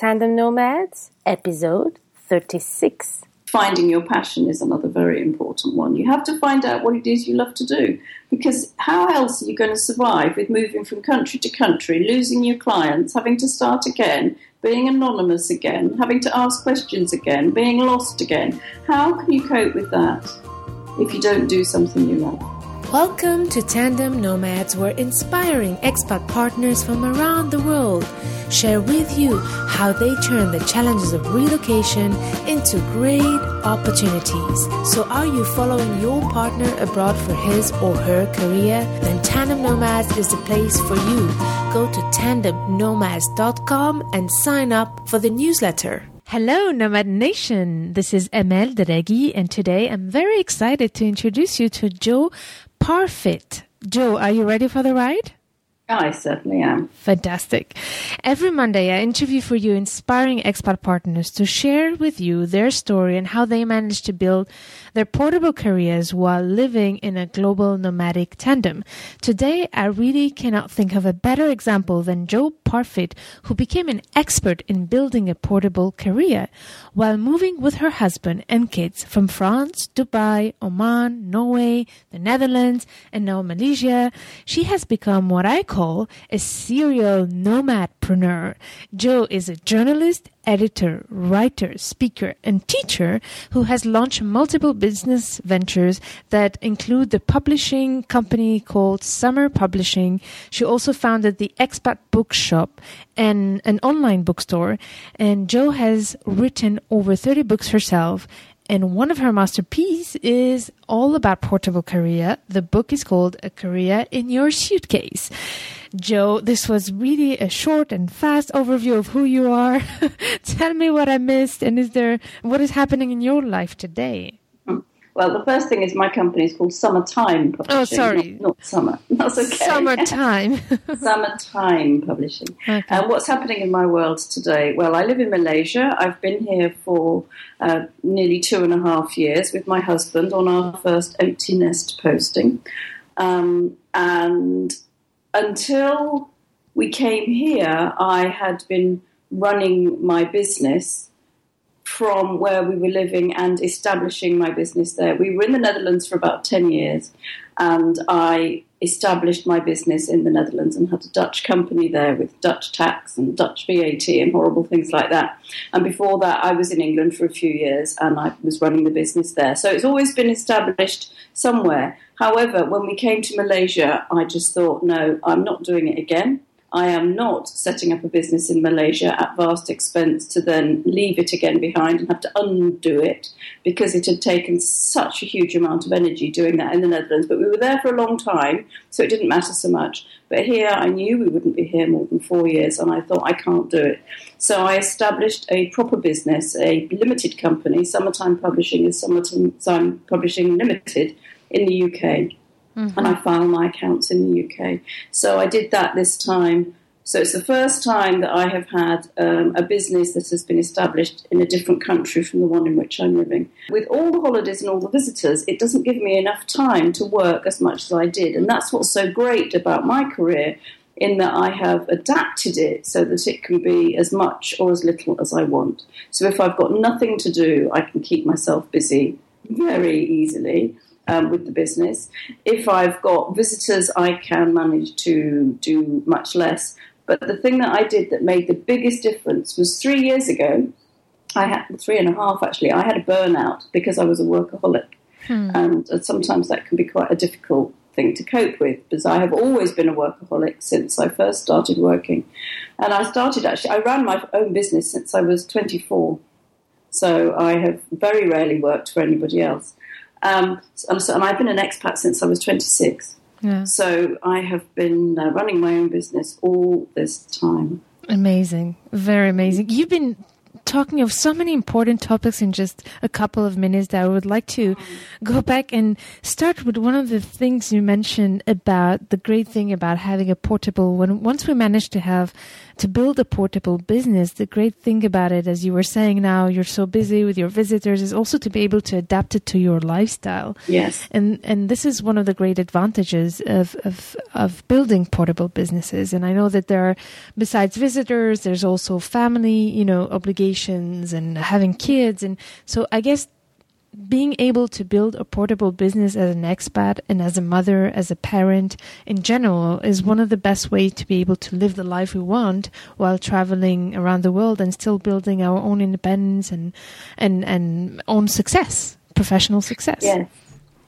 Tandem Nomads, episode 36. Finding your passion is another very important one. You have to find out what it is you love to do because how else are you going to survive with moving from country to country, losing your clients, having to start again, being anonymous again, having to ask questions again, being lost again? How can you cope with that if you don't do something you love? Welcome to Tandem Nomads, where inspiring expat partners from around the world share with you how they turn the challenges of relocation into great opportunities. So, are you following your partner abroad for his or her career? Then Tandem Nomads is the place for you. Go to tandemnomads.com and sign up for the newsletter. Hello, Nomad Nation. This is Amel Derragui, and today I'm very excited to introduce you to Jo Parfitt. Jo, are you ready for the ride? Oh, I certainly am. Fantastic. Every Monday, I interview for you inspiring expat partners to share with you their story and how they managed to build their portable careers while living in a global nomadic tandem. Today, I really cannot think of a better example than Jo Parfitt, who became an expert in building a portable career while moving with her husband and kids from France, Dubai, Oman, Norway, the Netherlands, and now Malaysia. She has become what I call a serial nomadpreneur. Jo is a journalist, editor, writer, speaker, and teacher who has launched multiple business ventures that include the publishing company called Summer Publishing. She also founded the Expat Bookshop and an online bookstore. And Jo has written over 30 books herself and one of her masterpieces is all about portable career. The book is called A Career in Your Suitcase. Jo, this was really a short and fast overview of who you are. Tell me what I missed and is there what is happening in your life today? Well, the first thing is my company is called Summertime Publishing. Oh, sorry. Not, not Summer. That's okay. Summertime. Summertime Publishing. Okay. And what's happening in my world today? Well, I live in Malaysia. I've been here for uh, nearly two and a half years with my husband on our first empty nest posting. Um, and until we came here, I had been running my business from where we were living and establishing my business there. We were in the Netherlands for about 10 years, and I established my business in the Netherlands and had a Dutch company there with Dutch tax and Dutch VAT and horrible things like that. And before that, I was in England for a few years and I was running the business there. So it's always been established somewhere. However, when we came to Malaysia, I just thought, no, I'm not doing it again. I am not setting up a business in Malaysia at vast expense to then leave it again behind and have to undo it because it had taken such a huge amount of energy doing that in the Netherlands. But we were there for a long time, so it didn't matter so much. But here, I knew we wouldn't be here more than four years, and I thought I can't do it. So I established a proper business, a limited company. Summertime Publishing is Summertime Publishing Limited in the UK. Mm-hmm. And I file my accounts in the UK. So I did that this time. So it's the first time that I have had um, a business that has been established in a different country from the one in which I'm living. With all the holidays and all the visitors, it doesn't give me enough time to work as much as I did. And that's what's so great about my career, in that I have adapted it so that it can be as much or as little as I want. So if I've got nothing to do, I can keep myself busy very easily um, with the business. If I've got visitors, I can manage to do much less. But the thing that I did that made the biggest difference was three years ago. I had three and a half actually. I had a burnout because I was a workaholic, hmm. and sometimes that can be quite a difficult thing to cope with because I have always been a workaholic since I first started working. And I started actually, I ran my own business since I was 24. So I have very rarely worked for anybody else. Um, and, so, and I've been an expat since I was 26. Yeah. So I have been uh, running my own business all this time. Amazing. Very amazing. You've been talking of so many important topics in just a couple of minutes that I would like to go back and start with one of the things you mentioned about the great thing about having a portable when once we manage to have to build a portable business, the great thing about it, as you were saying now, you're so busy with your visitors, is also to be able to adapt it to your lifestyle. Yes. And and this is one of the great advantages of, of, of building portable businesses. And I know that there are, besides visitors, there's also family, you know, obligations and having kids. And so I guess being able to build a portable business as an expat and as a mother, as a parent in general is one of the best ways to be able to live the life we want while traveling around the world and still building our own independence and and, and own success, professional success. Yes.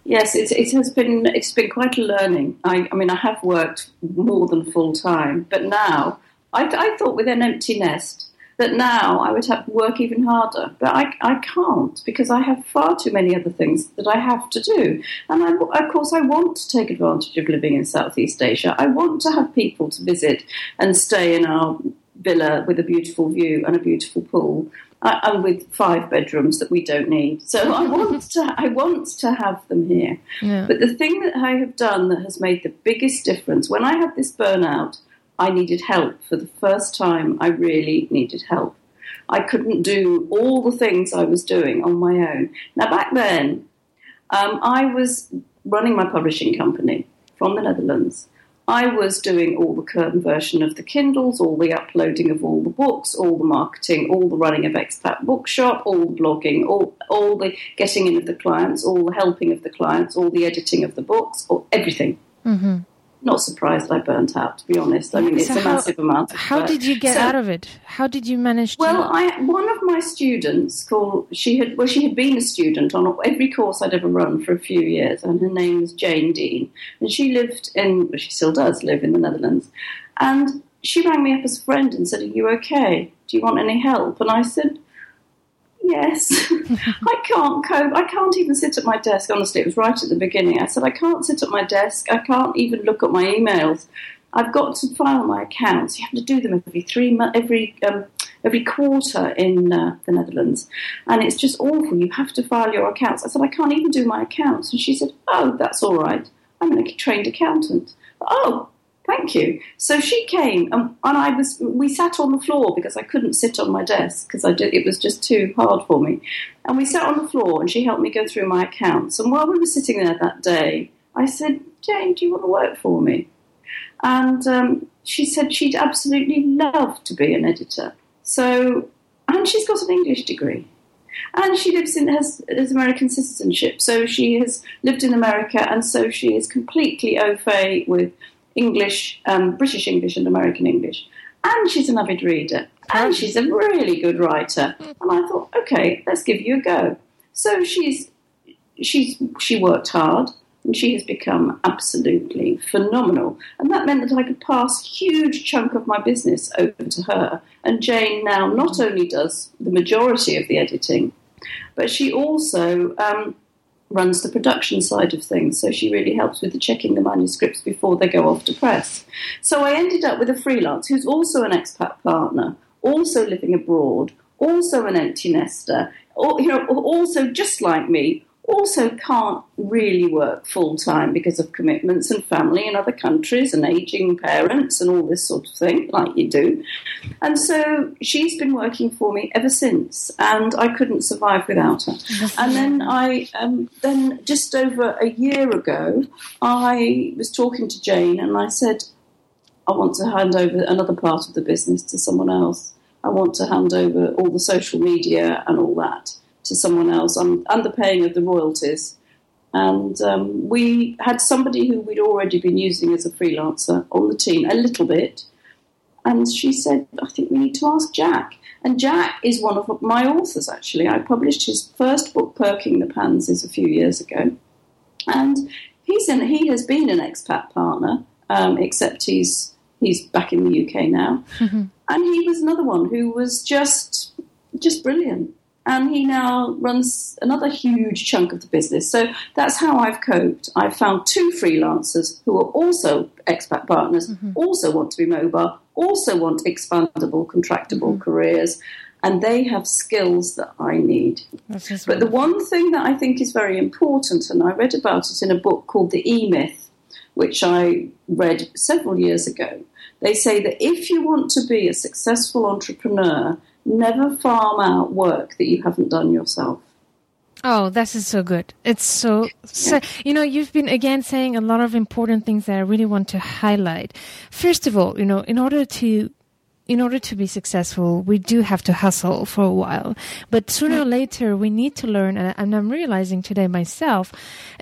Yes, it, it has been it's been quite a learning. I, I mean, I have worked more than full time, but now I, I thought with an empty nest, that now I would have to work even harder. But I, I can't because I have far too many other things that I have to do. And I, of course, I want to take advantage of living in Southeast Asia. I want to have people to visit and stay in our villa with a beautiful view and a beautiful pool. Uh, and with five bedrooms that we don't need, so I want to. I want to have them here. Yeah. But the thing that I have done that has made the biggest difference when I had this burnout, I needed help. For the first time, I really needed help. I couldn't do all the things I was doing on my own. Now, back then, um, I was running my publishing company from the Netherlands. I was doing all the conversion of the Kindles, all the uploading of all the books, all the marketing, all the running of Expat Bookshop, all the blogging, all, all the getting in of the clients, all the helping of the clients, all the editing of the books, or everything. Mm-hmm not surprised I burnt out, to be honest. I mean, it's so a how, massive amount. Of how did you get so, out of it? How did you manage? To... Well, I one of my students called she had well she had been a student on every course I'd ever run for a few years, and her name was Jane Dean, and she lived in well, she still does live in the Netherlands, and she rang me up as a friend and said, "Are you okay? Do you want any help?" And I said yes, I can't cope. I can't even sit at my desk. Honestly, it was right at the beginning. I said, I can't sit at my desk. I can't even look at my emails. I've got to file my accounts. You have to do them every three every um, every quarter in uh, the Netherlands, and it's just awful. You have to file your accounts. I said, I can't even do my accounts, and she said, Oh, that's all right. I'm a trained accountant. Oh, Thank you. So she came, and, and, I was. We sat on the floor because I couldn't sit on my desk because I did. It was just too hard for me. And we sat on the floor, and she helped me go through my accounts. And while we were sitting there that day, I said, "Jane, do you want to work for me?" And um, she said she'd absolutely love to be an editor. So, and she's got an English degree and she lives in has, has American citizenship, so she has lived in America, and so she is completely au fait with English, um, British English, and American English. And she's an avid reader, and she's a really good writer. And I thought, okay, let's give you a go. So she's she's she worked hard, and she has become absolutely phenomenal. And that meant that I could pass a huge chunk of my business over to her. And Jane now not only does the majority of the editing, but she also um, runs the production side of things. So she really helps with the checking the manuscripts before they go off to press. So I ended up with a freelance who's also an expat partner, also living abroad, also an empty nester, or, you know, also just like me, also can't really work full time because of commitments and family in other countries and aging parents and all this sort of thing, like you do. And so she's been working for me ever since, and I couldn't survive without her. and then I, um, then just over a year ago, I was talking to Jane and I said, I want to hand over another part of the business to someone else. I want to hand over all the social media and all that to someone else. I'm underpaying of the royalties. And um, we had somebody who we'd already been using as a freelancer on the team a little bit. And she said, I think we need to ask Jack. And Jack is one of my authors, actually. I published his first book, Perking the Pansies, a few years ago. And he's in, he has been an expat partner, um, except he's, he's back in the UK now. Mm-hmm. And he was another one who was just, just brilliant and he now runs another huge chunk of the business. So that's how I've coped. I've found two freelancers who are also expat partners, mm-hmm. also want to be mobile, also want expandable, contractable mm-hmm. careers, and they have skills that I need. But the one thing that I think is very important, and I read about it in a book called The E Myth, which I read several years ago, They say that if you want to be a successful entrepreneur, never farm out work that you haven't done yourself. Oh, this is so good. It's so, so, you know, you've been again saying a lot of important things that I really want to highlight. First of all, you know, in order to in order to be successful, we do have to hustle for a while. But sooner or later, we need to learn, and I'm realizing today myself,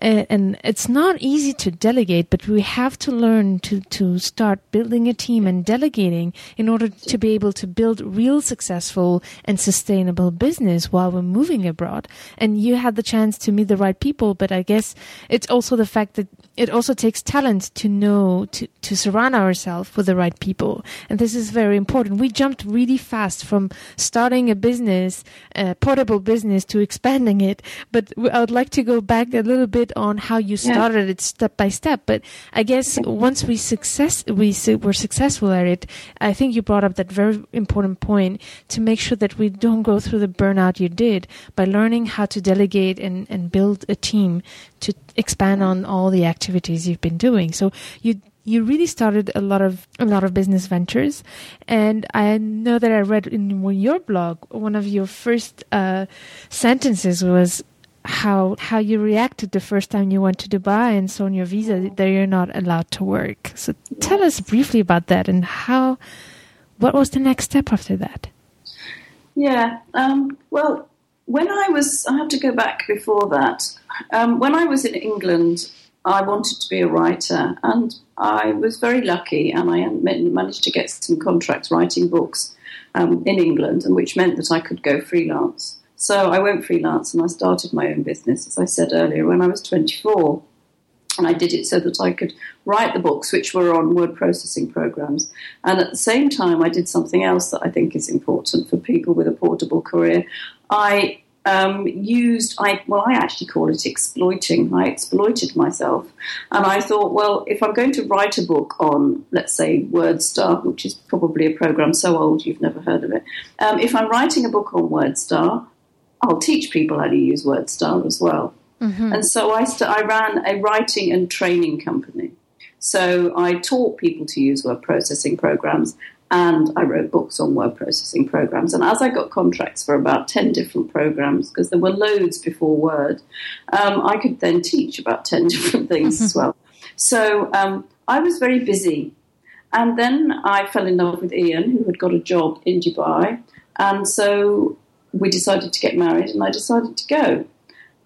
eh, and it's not easy to delegate, but we have to learn to, to start building a team and delegating in order to be able to build real successful and sustainable business while we're moving abroad. And you had the chance to meet the right people, but I guess it's also the fact that it also takes talent to know to, to surround ourselves with the right people and this is very important we jumped really fast from starting a business a portable business to expanding it but i would like to go back a little bit on how you started yeah. it step by step but i guess once we success we were successful at it i think you brought up that very important point to make sure that we don't go through the burnout you did by learning how to delegate and, and build a team to expand on all the activities you've been doing. So you you really started a lot of a lot of business ventures, and I know that I read in your blog one of your first uh, sentences was how how you reacted the first time you went to Dubai and saw on your visa that you're not allowed to work. So tell us briefly about that and how what was the next step after that? Yeah, um, well, when I was, I have to go back before that. Um, when I was in England, I wanted to be a writer, and I was very lucky, and I managed to get some contracts writing books um, in England, and which meant that I could go freelance. So I went freelance, and I started my own business, as I said earlier, when I was 24 and I did it so that I could write the books, which were on word processing programs. And at the same time, I did something else that I think is important for people with a portable career. I um, used, I well, I actually call it exploiting. I exploited myself, and I thought, well, if I'm going to write a book on, let's say, WordStar, which is probably a program so old you've never heard of it, um, if I'm writing a book on WordStar, I'll teach people how to use WordStar as well. Mm-hmm. And so I, st- I ran a writing and training company. So I taught people to use word processing programs and I wrote books on word processing programs. And as I got contracts for about 10 different programs, because there were loads before Word, um, I could then teach about 10 different things as well. So um, I was very busy. And then I fell in love with Ian, who had got a job in Dubai. And so we decided to get married, and I decided to go.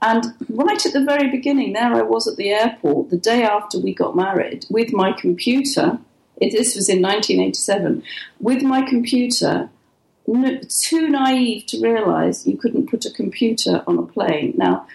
And right at the very beginning, there I was at the airport the day after we got married with my computer. It, this was in 1987. With my computer, too naive to realize you couldn't put a computer on a plane. Now,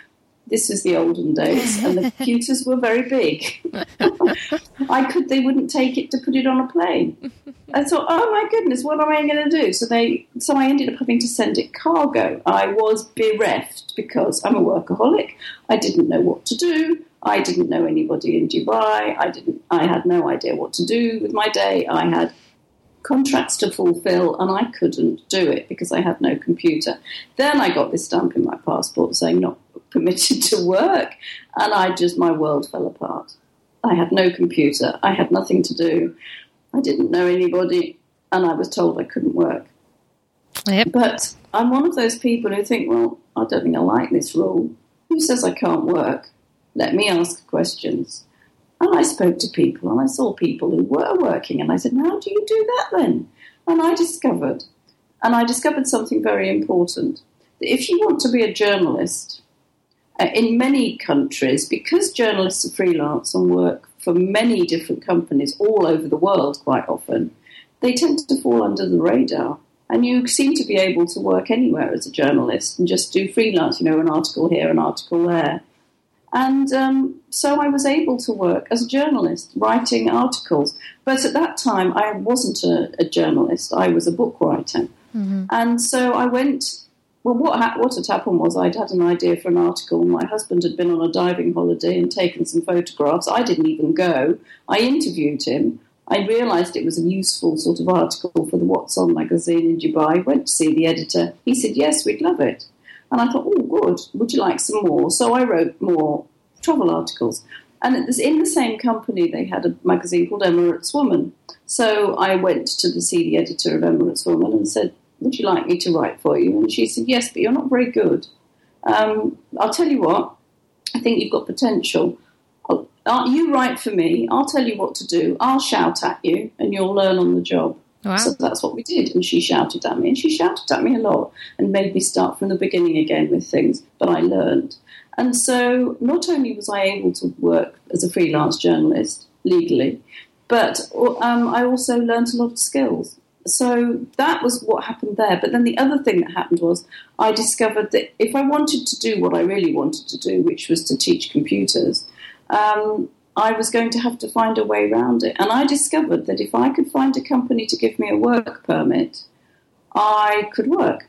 this was the olden days, and the computers were very big. I could, they wouldn't take it to put it on a plane. I thought, oh my goodness, what am I going to do? So they, so I ended up having to send it cargo. I was bereft because I'm a workaholic. I didn't know what to do. I didn't know anybody in Dubai. I didn't. I had no idea what to do with my day. I had contracts to fulfill, and I couldn't do it because I had no computer. Then I got this stamp in my passport saying not permitted to work, and I just my world fell apart. I had no computer. I had nothing to do. I didn't know anybody, and I was told I couldn't work. Yep. But I'm one of those people who think, well, I don't think I like this rule. Who says I can't work? Let me ask questions. And I spoke to people and I saw people who were working and I said, How do you do that then? And I discovered, and I discovered something very important that if you want to be a journalist, uh, in many countries, because journalists are freelance and work for many different companies all over the world quite often, they tend to fall under the radar. And you seem to be able to work anywhere as a journalist and just do freelance, you know, an article here, an article there. And um, so I was able to work as a journalist, writing articles. But at that time, I wasn't a, a journalist, I was a book writer. Mm-hmm. And so I went. Well, what, ha- what had happened was I'd had an idea for an article. My husband had been on a diving holiday and taken some photographs. I didn't even go. I interviewed him. I realised it was a useful sort of article for the What's On magazine in Dubai. Went to see the editor. He said, Yes, we'd love it. And I thought, oh, good, would you like some more? So I wrote more travel articles. And it was in the same company, they had a magazine called Emirates Woman. So I went to the, the editor of Emirates Woman and said, Would you like me to write for you? And she said, Yes, but you're not very good. Um, I'll tell you what, I think you've got potential. I'll, you write for me, I'll tell you what to do, I'll shout at you, and you'll learn on the job. Wow. So that's what we did. And she shouted at me, and she shouted at me a lot and made me start from the beginning again with things, but I learned. And so not only was I able to work as a freelance journalist legally, but um, I also learned a lot of skills. So that was what happened there. But then the other thing that happened was I discovered that if I wanted to do what I really wanted to do, which was to teach computers, um, I was going to have to find a way around it. And I discovered that if I could find a company to give me a work permit, I could work.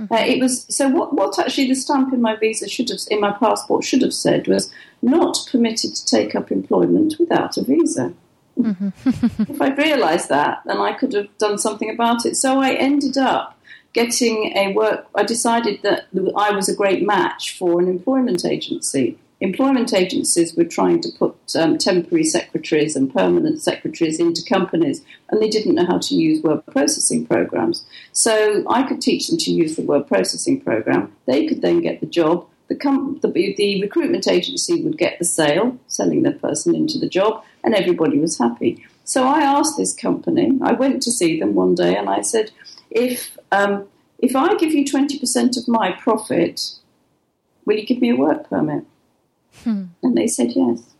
Mm-hmm. Uh, it was so. What, what actually the stamp in my visa should have, in my passport, should have said was not permitted to take up employment without a visa. Mm-hmm. if I'd realised that, then I could have done something about it. So I ended up getting a work. I decided that I was a great match for an employment agency employment agencies were trying to put um, temporary secretaries and permanent secretaries into companies, and they didn't know how to use word processing programs. So I could teach them to use the word processing program. They could then get the job. The, com- the, the recruitment agency would get the sale, selling the person into the job, and everybody was happy. So I asked this company. I went to see them one day, and I said, "If um, if I give you twenty percent of my profit, will you give me a work permit?" Hmm. And they said yes.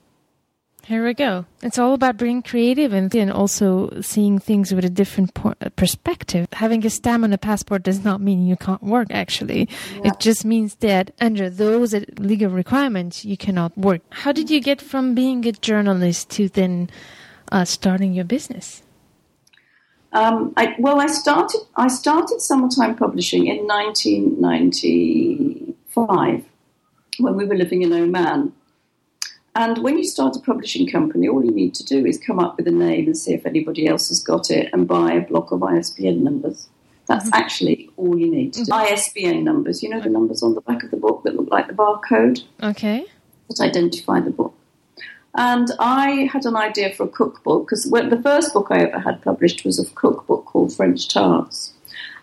Here we go. It's all about being creative and, and also seeing things with a different po- perspective. Having a stamp on a passport does not mean you can't work, actually. Yeah. It just means that under those legal requirements, you cannot work. How did you get from being a journalist to then uh, starting your business? Um, I, well, I started. I started Summertime Publishing in 1995 when we were living in Oman. And when you start a publishing company, all you need to do is come up with a name and see if anybody else has got it and buy a block of ISBN numbers. That's mm-hmm. actually all you need to do. Mm-hmm. ISBN numbers, you know the numbers on the back of the book that look like the barcode? Okay. That identify the book. And I had an idea for a cookbook because the first book I ever had published was a cookbook called French Tarts.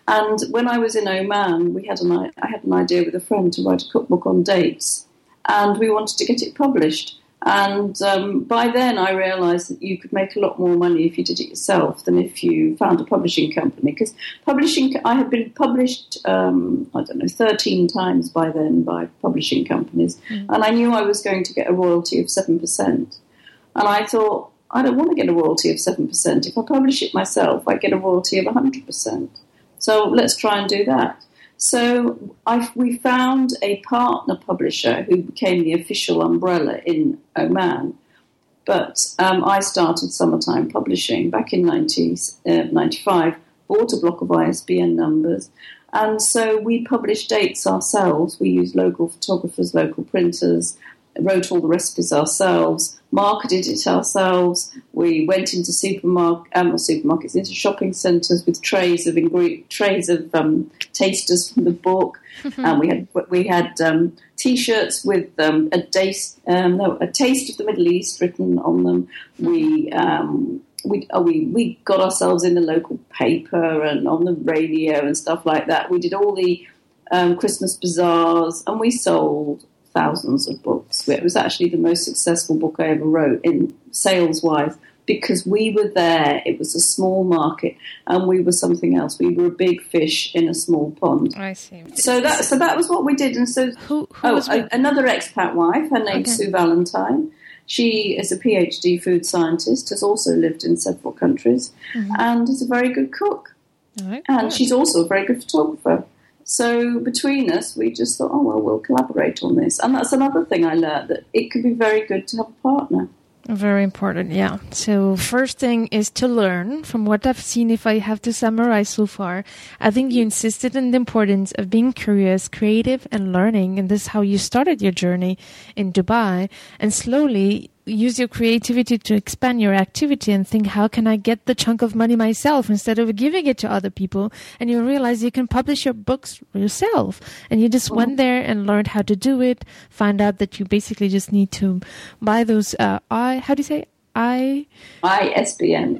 And when I was in Oman, we had an, I had an idea with a friend to write a cookbook on dates, and we wanted to get it published. And um, by then, I realised that you could make a lot more money if you did it yourself than if you found a publishing company. Because publishing, I had been published, um, I don't know, 13 times by then by publishing companies, mm. and I knew I was going to get a royalty of 7%. And I thought, I don't want to get a royalty of 7%. If I publish it myself, I get a royalty of 100%. So let's try and do that. So I've, we found a partner publisher who became the official umbrella in Oman. But um, I started Summertime Publishing back in 1995, uh, bought a block of ISBN numbers, and so we published dates ourselves. We used local photographers, local printers, wrote all the recipes ourselves, marketed it ourselves. We went into supermarket, um, supermarkets, into shopping centres with trays of ingre- trays of um, tasters from the book. and we had we had um, T-shirts with um, a taste um, no, a taste of the Middle East written on them. We um, we, oh, we we got ourselves in the local paper and on the radio and stuff like that. We did all the Christmas bazaars and we sold thousands of books. It was actually the most successful book I ever wrote in sales wise because we were there. It was a small market, and we were something else. We were a big fish in a small pond. I see. So that so that was what we did. And so, who, who oh, a, another expat wife. Her name's okay. Sue Valentine. She is a PhD food scientist. Has also lived in several countries, mm-hmm. and is a very good cook. Right, and good. she's also a very good photographer. So between us, we just thought, oh, well, we'll collaborate on this. And that's another thing I learned that it could be very good to have a partner. Very important, yeah. So first thing is to learn from what I've seen. If I have to summarize so far, I think you insisted on the importance of being curious, creative, and learning, and this is how you started your journey in Dubai. And slowly, use your creativity to expand your activity and think, how can I get the chunk of money myself instead of giving it to other people? And you realize you can publish your books yourself. And you just went there and learned how to do it, find out that you basically just need to buy those, uh, I, how do you say? I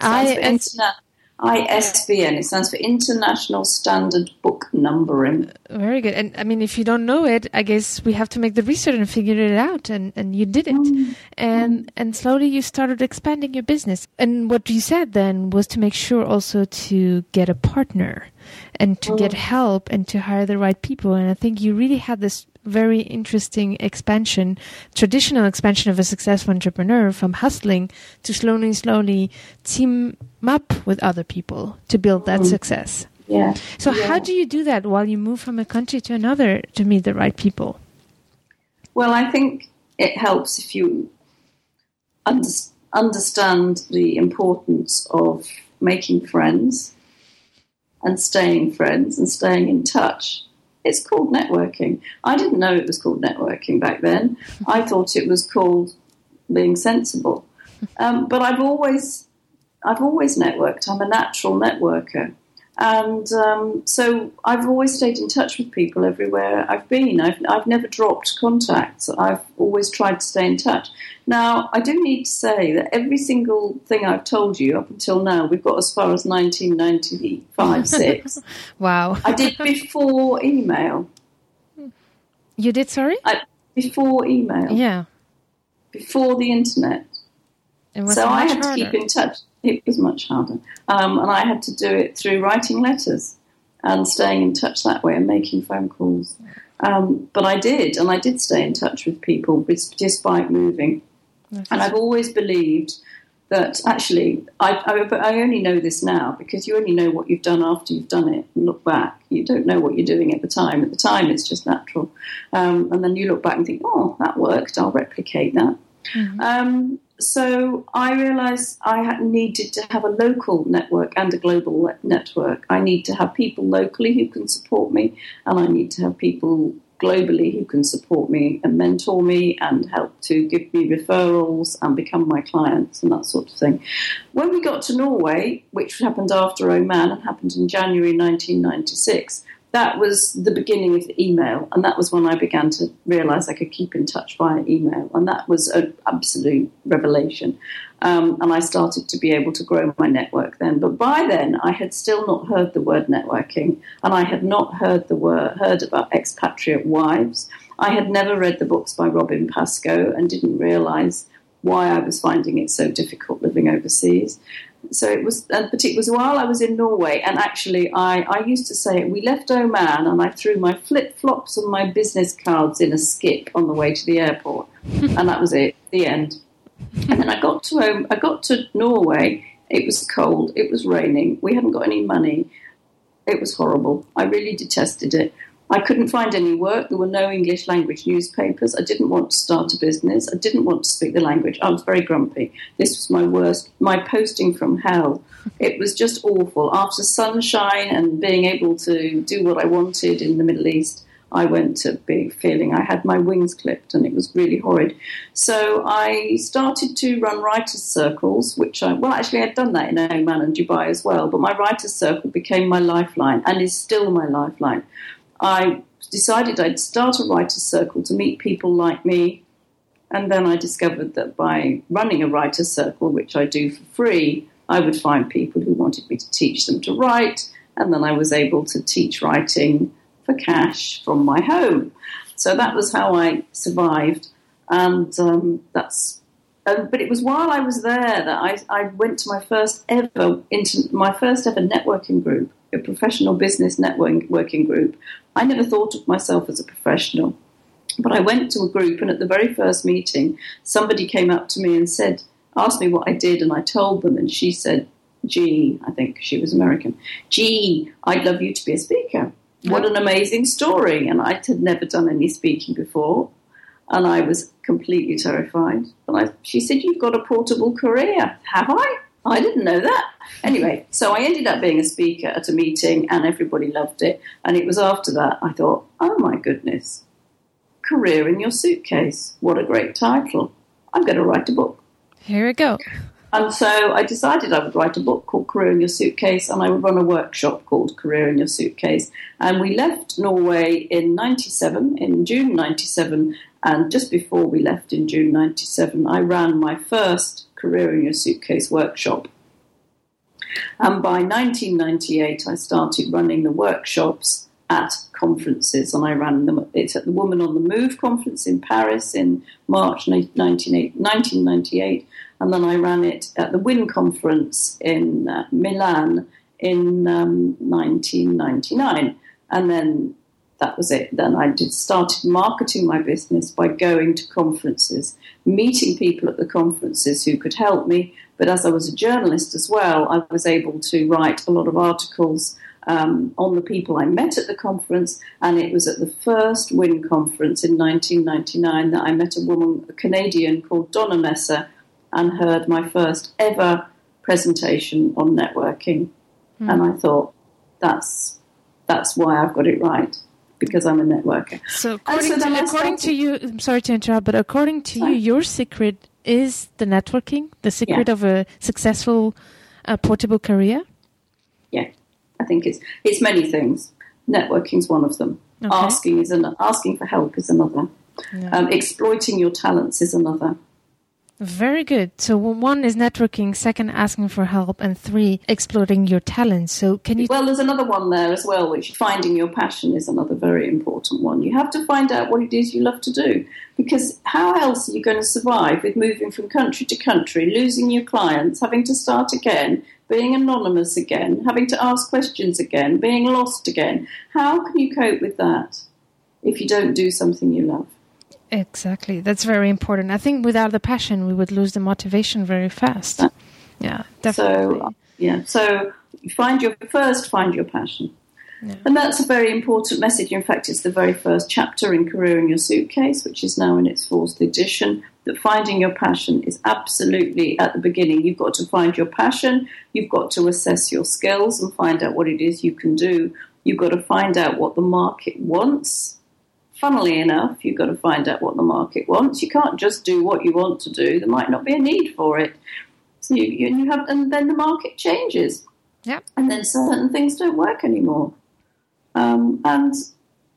ISBN. It stands I- for interna- ISBN. It stands for International Standard Book Numbering. Very good. And I mean, if you don't know it, I guess we have to make the research and figure it out. And, and you did it. Mm. And, and slowly you started expanding your business. And what you said then was to make sure also to get a partner and to get mm. help and to hire the right people. And I think you really had this very interesting expansion, traditional expansion of a successful entrepreneur from hustling to slowly, slowly team up with other people to build that mm. success. Yeah. So Yeah. how do you do that while you move from a country to another to meet the right people? Well, I think it helps if you under- understand the importance of making friends and staying friends and staying in touch. It's called networking. I didn't know it was called networking back then. I thought it was called being sensible. Um, but I've always, I've always networked. I'm a natural networker. And um, so I've always stayed in touch with people everywhere I've been. I've, I've never dropped contacts. I've always tried to stay in touch. Now, I do need to say that every single thing I've told you up until now, we've got as far as 1995 6. Wow. I did before email. You did, sorry? I, before email. Yeah. Before the internet. So I had to keep in touch. It was much harder, um, and I had to do it through writing letters and staying in touch that way and making phone calls. Um, but I did, and I did stay in touch with people despite moving. And I've always believed that actually, I, I, I only know this now because you only know what you've done after you've done it and look back. You don't know what you're doing at the time. At the time, it's just natural. Um, and then you look back and think, oh, that worked. I'll replicate that. Um, so I realised I needed to have a local network and a global network. I need to have people locally who can support me, and I need to have people globally who can support me and mentor me and help to give me referrals and become my clients and that sort of thing. When we got to Norway, which happened after Oman and happened in January 1996, that was the beginning of the email, and that was when I began to realise I could keep in touch via email, and that was an absolute revelation. Um, and I started to be able to grow my network then. But by then, I had still not heard the word networking, and I had not heard the word heard about expatriate wives. I had never read the books by Robin Pascoe and didn't realise why I was finding it so difficult living overseas. So it was, uh, but it was while I was in Norway, and actually, I, I used to say we left Oman, and I threw my flip flops and my business cards in a skip on the way to the airport, and that was it, the end. And then I got to um, I got to Norway. It was cold. It was raining. We hadn't got any money. It was horrible. I really detested it. I couldn't find any work. There were no English language newspapers. I didn't want to start a business. I didn't want to speak the language. I was very grumpy. This was my worst, my posting from hell. It was just awful. After sunshine and being able to do what I wanted in the Middle East, I went to be feeling I had my wings clipped and it was really horrid. So I started to run writers' circles, which I, well, actually, I'd done that in Oman and Dubai as well, but my writers' circle became my lifeline and is still my lifeline. I decided I'd start a writer's circle to meet people like me. And then I discovered that by running a writer's circle, which I do for free, I would find people who wanted me to teach them to write. And then I was able to teach writing for cash from my home. So that was how I survived. And um, that's. Um, but it was while I was there that I, I went to my first ever into my first ever networking group, a professional business networking working group. I never thought of myself as a professional, but I went to a group, and at the very first meeting, somebody came up to me and said, asked me what I did, and I told them, and she said, "Gee, I think she was American. Gee, I'd love you to be a speaker. What an amazing story!" And I had never done any speaking before, and I was completely terrified. And I, she said, "You've got a portable career, have I?" I didn't know that. Anyway, so I ended up being a speaker at a meeting and everybody loved it. And it was after that I thought, oh my goodness, Career in Your Suitcase. What a great title. I'm going to write a book. Here we go. And so I decided I would write a book called Career in Your Suitcase and I would run a workshop called Career in Your Suitcase. And we left Norway in 97, in June 97. And just before we left in June 97, I ran my first Career in Your Suitcase workshop. And by 1998, I started running the workshops at conferences, and I ran them. It's at the Woman on the Move conference in Paris in March 1998, and then I ran it at the WIN conference in uh, Milan in um, 1999, and then that was it. Then I did started marketing my business by going to conferences, meeting people at the conferences who could help me. But as I was a journalist as well, I was able to write a lot of articles um, on the people I met at the conference, and it was at the first WIN conference in 1999 that I met a woman, a Canadian called Donna Messer, and heard my first ever presentation on networking. Mm. And I thought, that's that's why I've got it right because I'm a networker. So according, so to, according to you, I'm sorry to interrupt, but according to sorry. you, your secret is the networking, the secret yeah. of a successful uh, portable career. Yeah. I think it's it's many things. Networking is one of them. Okay. Asking is an, asking for help is another. Yeah. Um, exploiting your talents is another. Very good. So one is networking, second asking for help, and three exploring your talents. So can you? Well, there's another one there as well, which finding your passion is another very important one. You have to find out what it is you love to do, because how else are you going to survive with moving from country to country, losing your clients, having to start again, being anonymous again, having to ask questions again, being lost again? How can you cope with that if you don't do something you love? Exactly. That's very important. I think without the passion, we would lose the motivation very fast. Yeah, uh, definitely. So, yeah. So find your first, find your passion. Yeah. And that's a very important message. In fact, it's the very first chapter in Career in Your Suitcase, which is now in its fourth edition. That finding your passion is absolutely at the beginning. You've got to find your passion, you've got to assess your skills and find out what it is you can do. You've got to find out what the market wants funnily enough, you've got to find out what the market wants. You can't just do what you want to do. There might not be a need for it. So you, you have, and then the market changes. Yeah. And then certain things don't work anymore. Um, and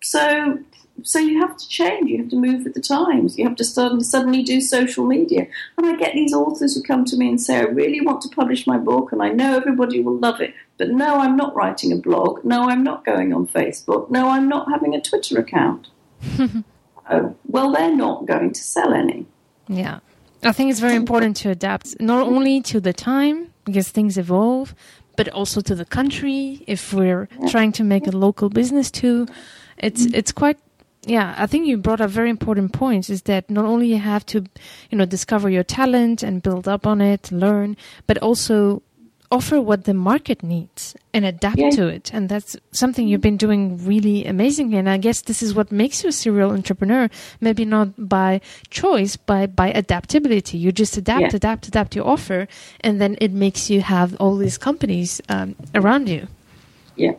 so, so you have to change. You have to move with the times. You have to suddenly, suddenly do social media. And I get these authors who come to me and say, "I really want to publish my book, and I know everybody will love it, but no, I'm not writing a blog. No, I'm not going on Facebook. No, I'm not having a Twitter account." uh, well, they're not going to sell any. Yeah. I think it's very important to adapt not only to the time because things evolve, but also to the country. If we're trying to make a local business too, it's mm-hmm. it's quite. Yeah, I think you brought up very important points. Is that not only you have to, you know, discover your talent and build up on it, learn, but also offer what the market needs and adapt yeah. to it. And that's something you've been doing really amazingly. And I guess this is what makes you a serial entrepreneur, maybe not by choice, but by adaptability. You just adapt, yeah. adapt, adapt your offer, and then it makes you have all these companies um, around you. Yeah.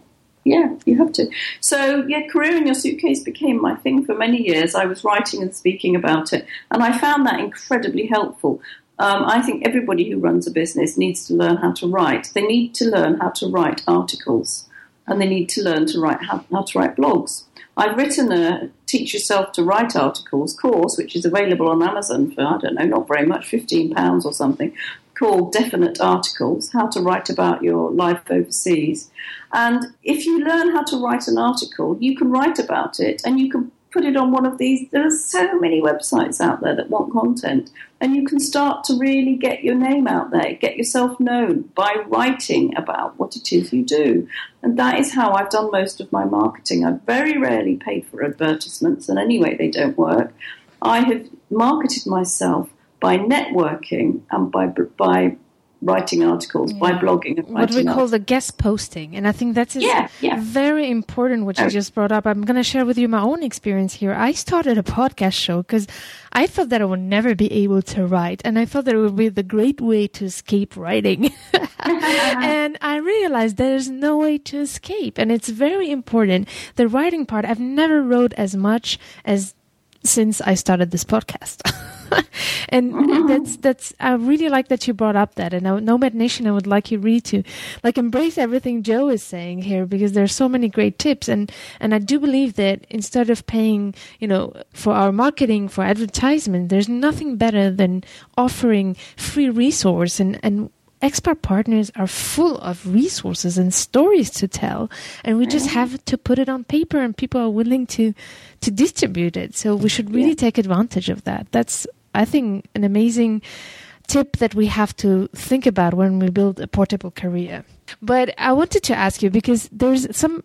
Yeah, you have to. So, yeah, career in your suitcase became my thing for many years. I was writing and speaking about it, and I found that incredibly helpful. Um, I think everybody who runs a business needs to learn how to write. They need to learn how to write articles, and they need to learn to write how, how to write blogs. I've written a Teach Yourself to Write Articles course, which is available on Amazon for, I don't know, not very much, £15 or something, called Definite Articles How to Write About Your Life Overseas. And if you learn how to write an article, you can write about it and you can put it on one of these. There are so many websites out there that want content, and you can start to really get your name out there, get yourself known by writing about what it is you do. And that is how I've done most of my marketing. I've very rarely paid for advertisements, and anyway, they don't work. I have marketed myself by networking and by by writing articles, yeah. by blogging. And what we call articles. the guest posting. And I think that's yeah, yeah. very important, what you oh. just brought up. I'm going to share with you my own experience here. I started a podcast show because I thought that I would never be able to write. And I thought that it would be the great way to escape writing. and I realized there's no way to escape. And it's very important. The writing part, I've never wrote as much as since I started this podcast. and Mm-hmm. that's that's I really like that you brought up that. And I, Nomad Nation, I would like you really to like embrace everything Jo is saying here because there's so many great tips. And and I do believe that instead of paying, you know, for our marketing for advertisement, there's nothing better than offering free resource and and expert partners are full of resources and stories to tell and we just have to put it on paper and people are willing to to distribute it so we should really Yeah. take advantage of that that's i think an amazing tip that we have to think about when we build a portable career. But i wanted to ask you because there's some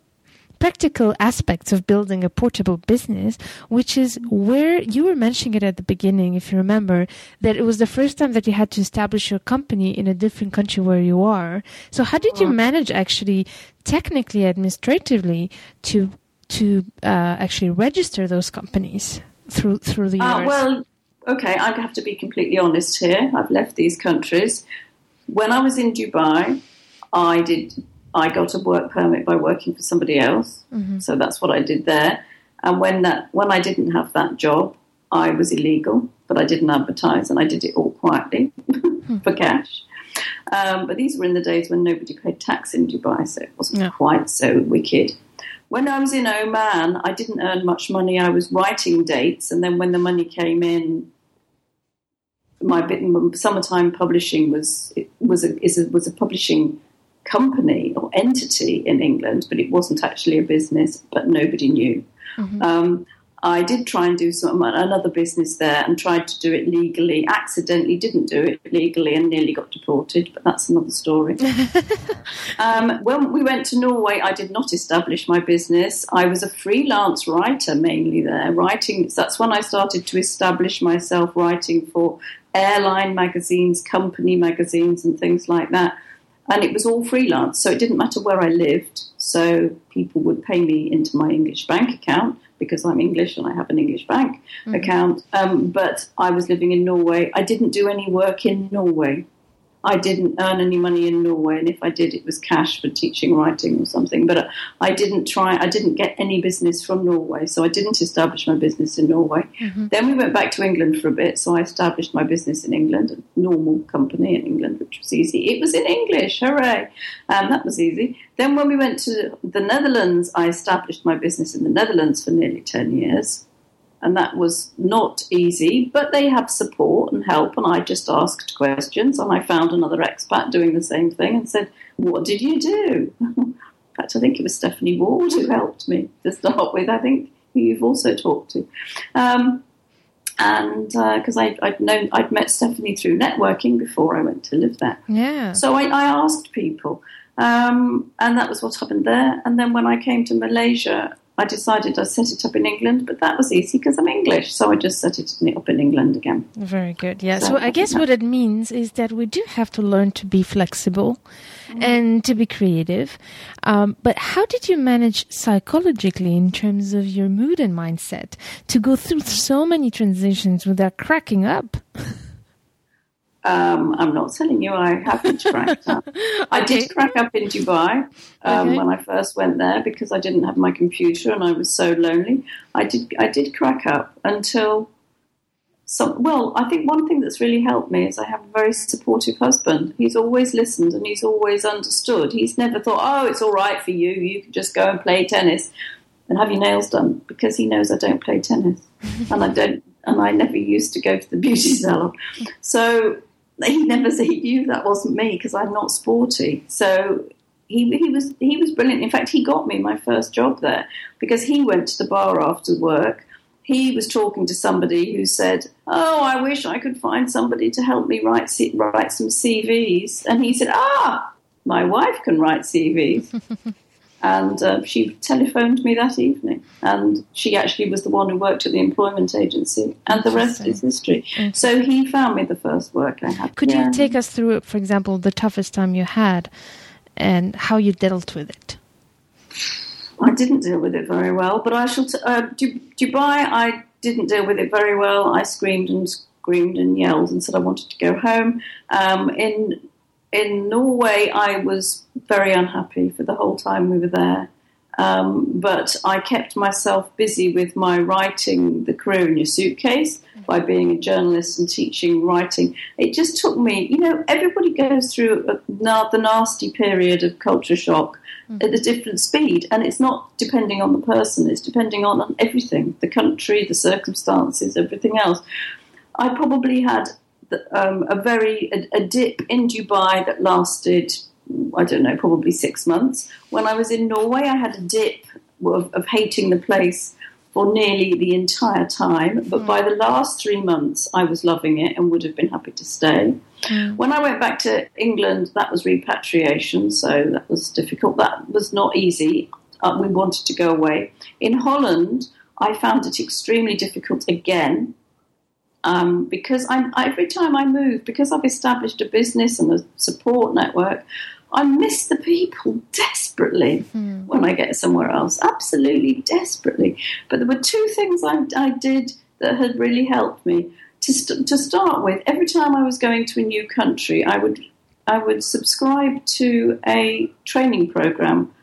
practical aspects of building a portable business, which is where you were mentioning it at the beginning, if you remember, that it was the first time that you had to establish your company in a different country where you are. So how did you manage actually technically, administratively to to uh, actually register those companies through through the Uh, well, okay, I have to be completely honest here. I've left these countries. When I was in Dubai, I did. I got a work permit by working for somebody else, so that's what I did there. And when that when I didn't have that job, I was illegal, but I didn't advertise, and I did it all quietly for cash. Um, but these were in the days when nobody paid tax in Dubai, so it wasn't Yeah. quite so wicked. When I was in Oman, I didn't earn much money. I was writing dates, and then when the money came in, my bit, summertime publishing was was a, is a was a publishing company or entity in England, but it wasn't actually a business. But nobody knew. Um, I did try and do some another business there and tried to do it legally. Accidentally, didn't do it legally and nearly got deported. But that's another story. um, when we went to Norway, I did not establish my business. I was a freelance writer mainly there. Writing. That's when I started to establish myself writing for airline magazines, company magazines, and things like that. And it was all freelance, so it didn't matter where I lived. So people would pay me into my English bank account because I'm English and I have an English bank account. Um, but I was living in Norway. I didn't do any work in Norway. I didn't earn any money in Norway, and if I did, it was cash for teaching writing or something. But I didn't try. I didn't get any business from Norway, so I didn't establish my business in Norway. Then we went back to England for a bit, so I established my business in England, a normal company in England, which was easy. It was in English, hooray! Um, that was easy. Then when we went to the Netherlands, I established my business in the Netherlands for nearly ten years and that was not easy, but they have support and help, and I just asked questions, and I found another expat doing the same thing and said, What did you do? In fact, I think it was Stephanie Ward who helped me to start with, I think, who you've also talked to. Um, and because I'd, I'd known, I'd met Stephanie through networking before I went to live there. yeah. So I, I asked people, um, and that was what happened there. And then when I came to Malaysia, I decided I'd set it up in England, but that was easy because I'm English, so I just set it up in England again. Very good. Yeah. So So I guess what it means is that we do have to learn to be flexible and to be creative. Um, but how did you manage psychologically in terms of your mood and mindset to go through so many transitions without cracking up? Um, I'm not telling you I haven't cracked up. I did crack up in Dubai um, Okay. when I first went there because I didn't have my computer and I was so lonely. I did I did crack up until some. Well, I think one thing that's really helped me is I have a very supportive husband. He's always listened and he's always understood. He's never thought, "Oh, it's all right for you. You can just go and play tennis and have your nails done," because he knows I don't play tennis and I don't. And I never used to go to the beauty salon, so he never said you that wasn't me because I'm not sporty. So he he was he was brilliant. In fact, he got me my first job there because he went to the bar after work. He was talking to somebody who said, "Oh, I wish I could find somebody to help me write write some CVs." And he said, "Ah, my wife can write CVs." and uh, she telephoned me that evening, and she actually was the one who worked at the employment agency, and the rest is history. So he found me the first work I had. Could Yeah. you take us through, for example, the toughest time you had and how you dealt with it? I didn't deal with it very well, but I shall. T- uh, Du- Dubai, I didn't deal with it very well. I screamed and screamed and yelled and said I wanted to go home. Um, in in Norway, I was very unhappy for the whole time we were there. Um, but I kept myself busy with my writing, The Career in Your Suitcase, by being a journalist and teaching writing. It just took me, you know, everybody goes through a, the nasty period of culture shock mm. at a different speed, and it's not depending on the person, it's depending on everything the country, the circumstances, everything else. I probably had um, a very a, a dip in Dubai that lasted I don't know, probably six months. When I was in Norway, I had a dip of, of hating the place for nearly the entire time. But mm. by the last three months, I was loving it and would have been happy to stay. Mm. When I went back to England, that was repatriation, so that was difficult. That was not easy. Uh, we wanted to go away. In Holland, I found it extremely difficult again. Um, because I'm, every time I move, because I've established a business and a support network, I miss the people desperately mm. when I get somewhere else. Absolutely desperately. But there were two things I, I did that had really helped me. To, st- to start with, every time I was going to a new country, I would I would subscribe to a training program,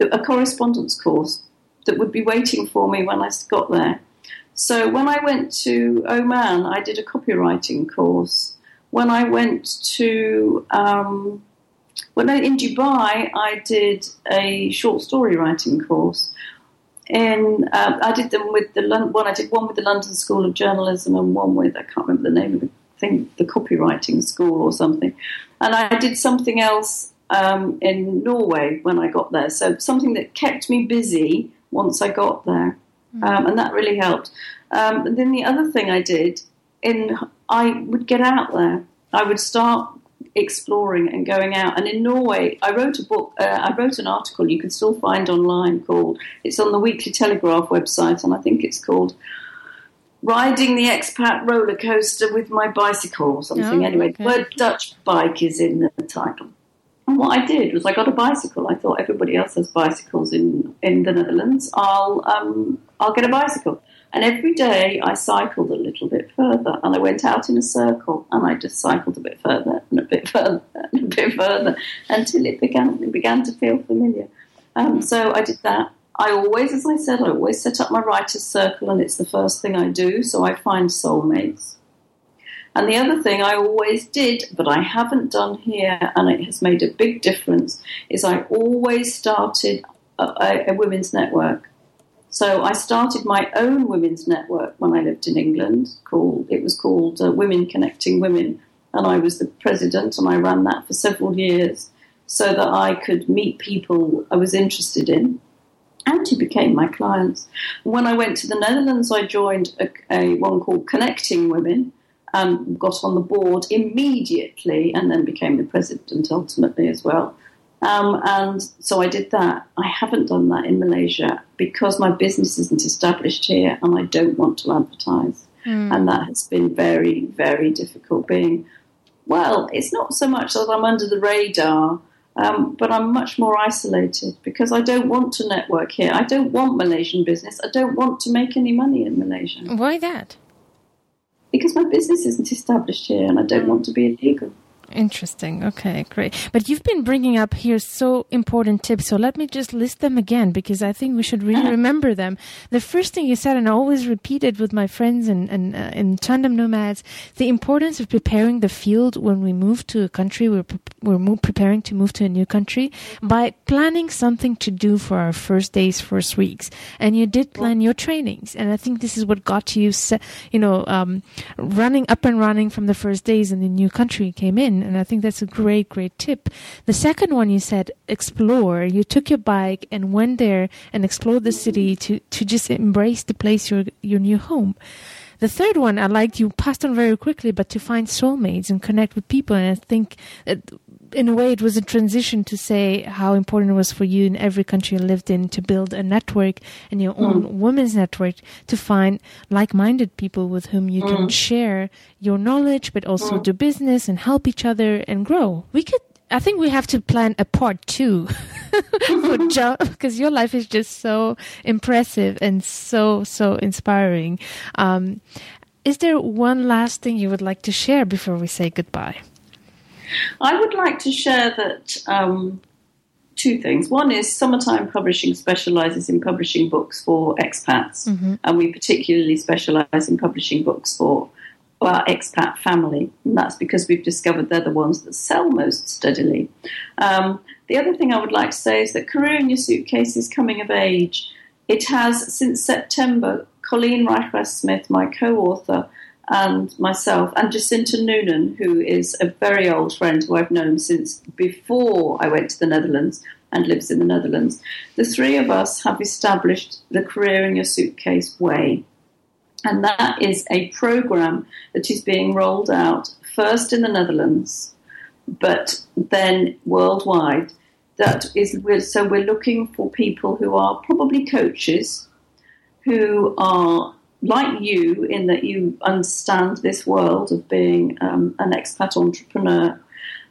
a correspondence course that would be waiting for me when I got there. So when I went to Oman, I did a copywriting course. When I went to um, I, in Dubai, I did a short story writing course. And uh, I did them with the one. I did one with the London School of Journalism and one with I can't remember the name of the thing, the copywriting school or something. And I did something else um, in Norway when I got there. So something that kept me busy once I got there, mm. um, and that really helped. Um, and then the other thing I did, in I would get out there. I would start exploring and going out. And in Norway, I wrote a book, uh, I wrote an article you can still find online called, it's on the Weekly Telegraph website, and I think it's called Riding the Expat Roller Coaster with My Bicycle or something. Oh, anyway, okay. the word Dutch bike is in the title. And what I did was I got a bicycle. I thought everybody else has bicycles in, in the Netherlands. I'll um, I'll get a bicycle. And every day I cycled a little bit further and I went out in a circle and I just cycled a bit further and a bit further and a bit further until it began, it began to feel familiar. Um, so I did that. I always, as I said, I always set up my writer's circle and it's the first thing I do. So I find soulmates. And the other thing I always did, but I haven't done here, and it has made a big difference, is I always started a, a, a women's network. So I started my own women's network when I lived in England. Called it was called uh, Women Connecting Women, and I was the president, and I ran that for several years so that I could meet people I was interested in and who became my clients. When I went to the Netherlands, I joined a, a one called Connecting Women and got on the board immediately, and then became the president ultimately as well. Um, and so I did that. I haven't done that in Malaysia because my business isn't established here and I don't want to advertise. Mm. And that has been very, very difficult being, well, it's not so much that I'm under the radar, um, but I'm much more isolated because I don't want to network here. I don't want Malaysian business. I don't want to make any money in Malaysia. Why that? Because my business isn't established here and I don't want to be illegal. Interesting. Okay, great. But you've been bringing up here so important tips. So let me just list them again because I think we should really uh-huh. remember them. The first thing you said, and I always repeat it with my friends and and uh, in tandem nomads, the importance of preparing the field when we move to a country. We're we're mo- preparing to move to a new country by planning something to do for our first days, first weeks. And you did plan your trainings, and I think this is what got you, se- you know, um, running up and running from the first days in the new country came in and I think that's a great, great tip. The second one you said, explore. You took your bike and went there and explored the city to, to just embrace the place, your, your new home. The third one I liked you passed on very quickly, but to find soulmates and connect with people. And I think in a way, it was a transition to say how important it was for you in every country you lived in to build a network and your own mm. women's network to find like-minded people with whom you mm. can share your knowledge, but also mm. do business and help each other and grow. We could I think we have to plan a part two for Jo because your life is just so impressive and so so inspiring. Um, is there one last thing you would like to share before we say goodbye? I would like to share that um, two things. One is Summertime Publishing specialises in publishing books for expats, mm-hmm. and we particularly specialise in publishing books for our expat family, and that's because we've discovered they're the ones that sell most steadily. Um, the other thing I would like to say is that Career in Your Suitcase is coming of age. It has, since September, Colleen Reichrath-Smith, my co author, and myself, and Jacinta Noonan, who is a very old friend who I've known since before I went to the Netherlands and lives in the Netherlands. The three of us have established the Career in Your Suitcase Way. And that is a program that is being rolled out first in the Netherlands, but then worldwide. That is, so we're looking for people who are probably coaches, who are like you in that you understand this world of being um, an expat entrepreneur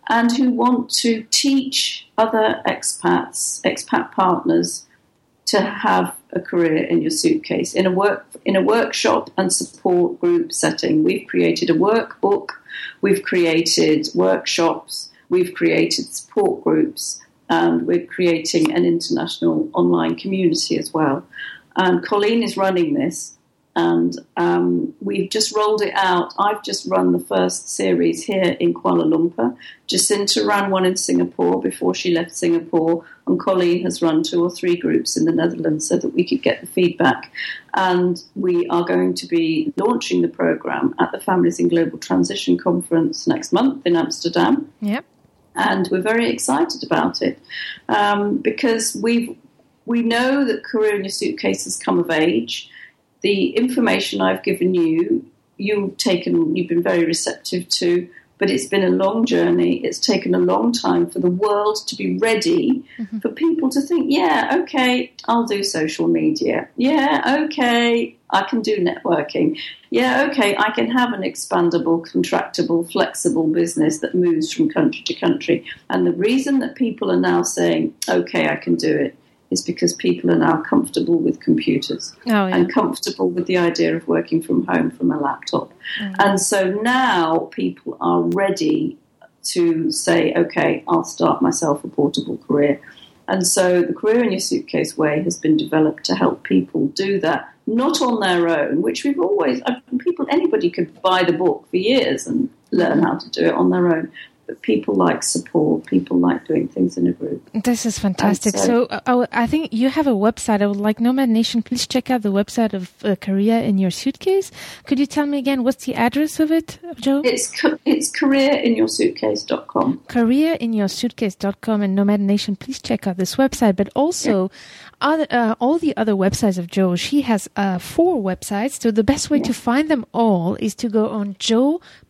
and who want to teach other expats, expat partners, to have a career in your suitcase in a work in a workshop and support group setting. We've created a workbook, we've created workshops, we've created support groups, and we're creating an international online community as well. And Colleen is running this, and um, we've just rolled it out. I've just run the first series here in Kuala Lumpur. Jacinta ran one in Singapore before she left Singapore, and Colleen has run two or three groups in the Netherlands so that we could get the feedback. And we are going to be launching the program at the Families in Global Transition Conference next month in Amsterdam. Yep. And we're very excited about it um, because we we know that Career in Your Suitcase has come of age the information I've given you, you've taken, you've been very receptive to, but it's been a long journey. It's taken a long time for the world to be ready mm-hmm. for people to think, yeah, okay, I'll do social media. Yeah, okay, I can do networking. Yeah, okay, I can have an expandable, contractable, flexible business that moves from country to country. And the reason that people are now saying, okay, I can do it is because people are now comfortable with computers oh, yeah. and comfortable with the idea of working from home from a laptop. Mm. And so now people are ready to say, okay, I'll start myself a portable career. And so the Career in Your Suitcase Way has been developed to help people do that, not on their own, which we've always, people, anybody could buy the book for years and learn how to do it on their own but people like support. People like doing things in a group. This is fantastic. So, so uh, I think you have a website. I would like Nomad Nation. Please check out the website of uh, Career in Your Suitcase. Could you tell me again what's the address of it, Jo? It's it's careerinyoursuitcase.com. Careerinyoursuitcase.com and Nomad Nation. Please check out this website, but also. Yeah other, uh, all the other websites of Jo, she has uh, four websites. So the best way to find them all is to go on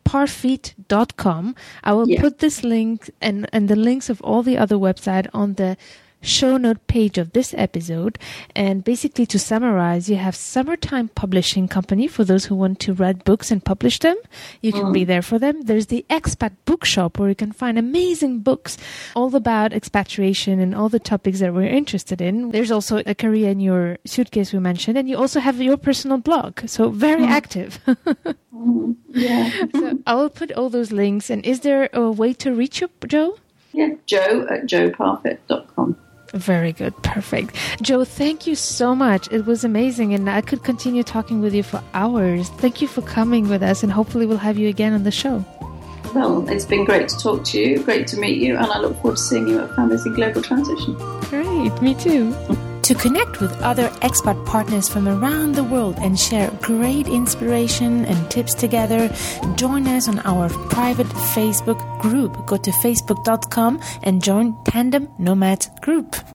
joparfitt.com. I will yeah. put this link and, and the links of all the other websites on the show note page of this episode. And basically, to summarize, you have Summertime Publishing Company for those who want to write books and publish them. You can mm. be there for them. There's the Expat Bookshop where you can find amazing books all about expatriation and all the topics that we're interested in. There's also a career in your suitcase we mentioned, and you also have your personal blog. So very mm. active. mm. Yeah. so I will put all those links. And is there a way to reach you, Jo? Yeah, jo at joparfitt.com. Very good. Perfect. Jo, thank you so much. It was amazing, and I could continue talking with you for hours. Thank you for coming with us, and hopefully, we'll have you again on the show. Well, it's been great to talk to you, great to meet you, and I look forward to seeing you at Families in Global Transition. Great. Me too. To connect with other expat partners from around the world and share great inspiration and tips together, join us on our private Facebook group. Go to facebook.com and join Tandem Nomads group.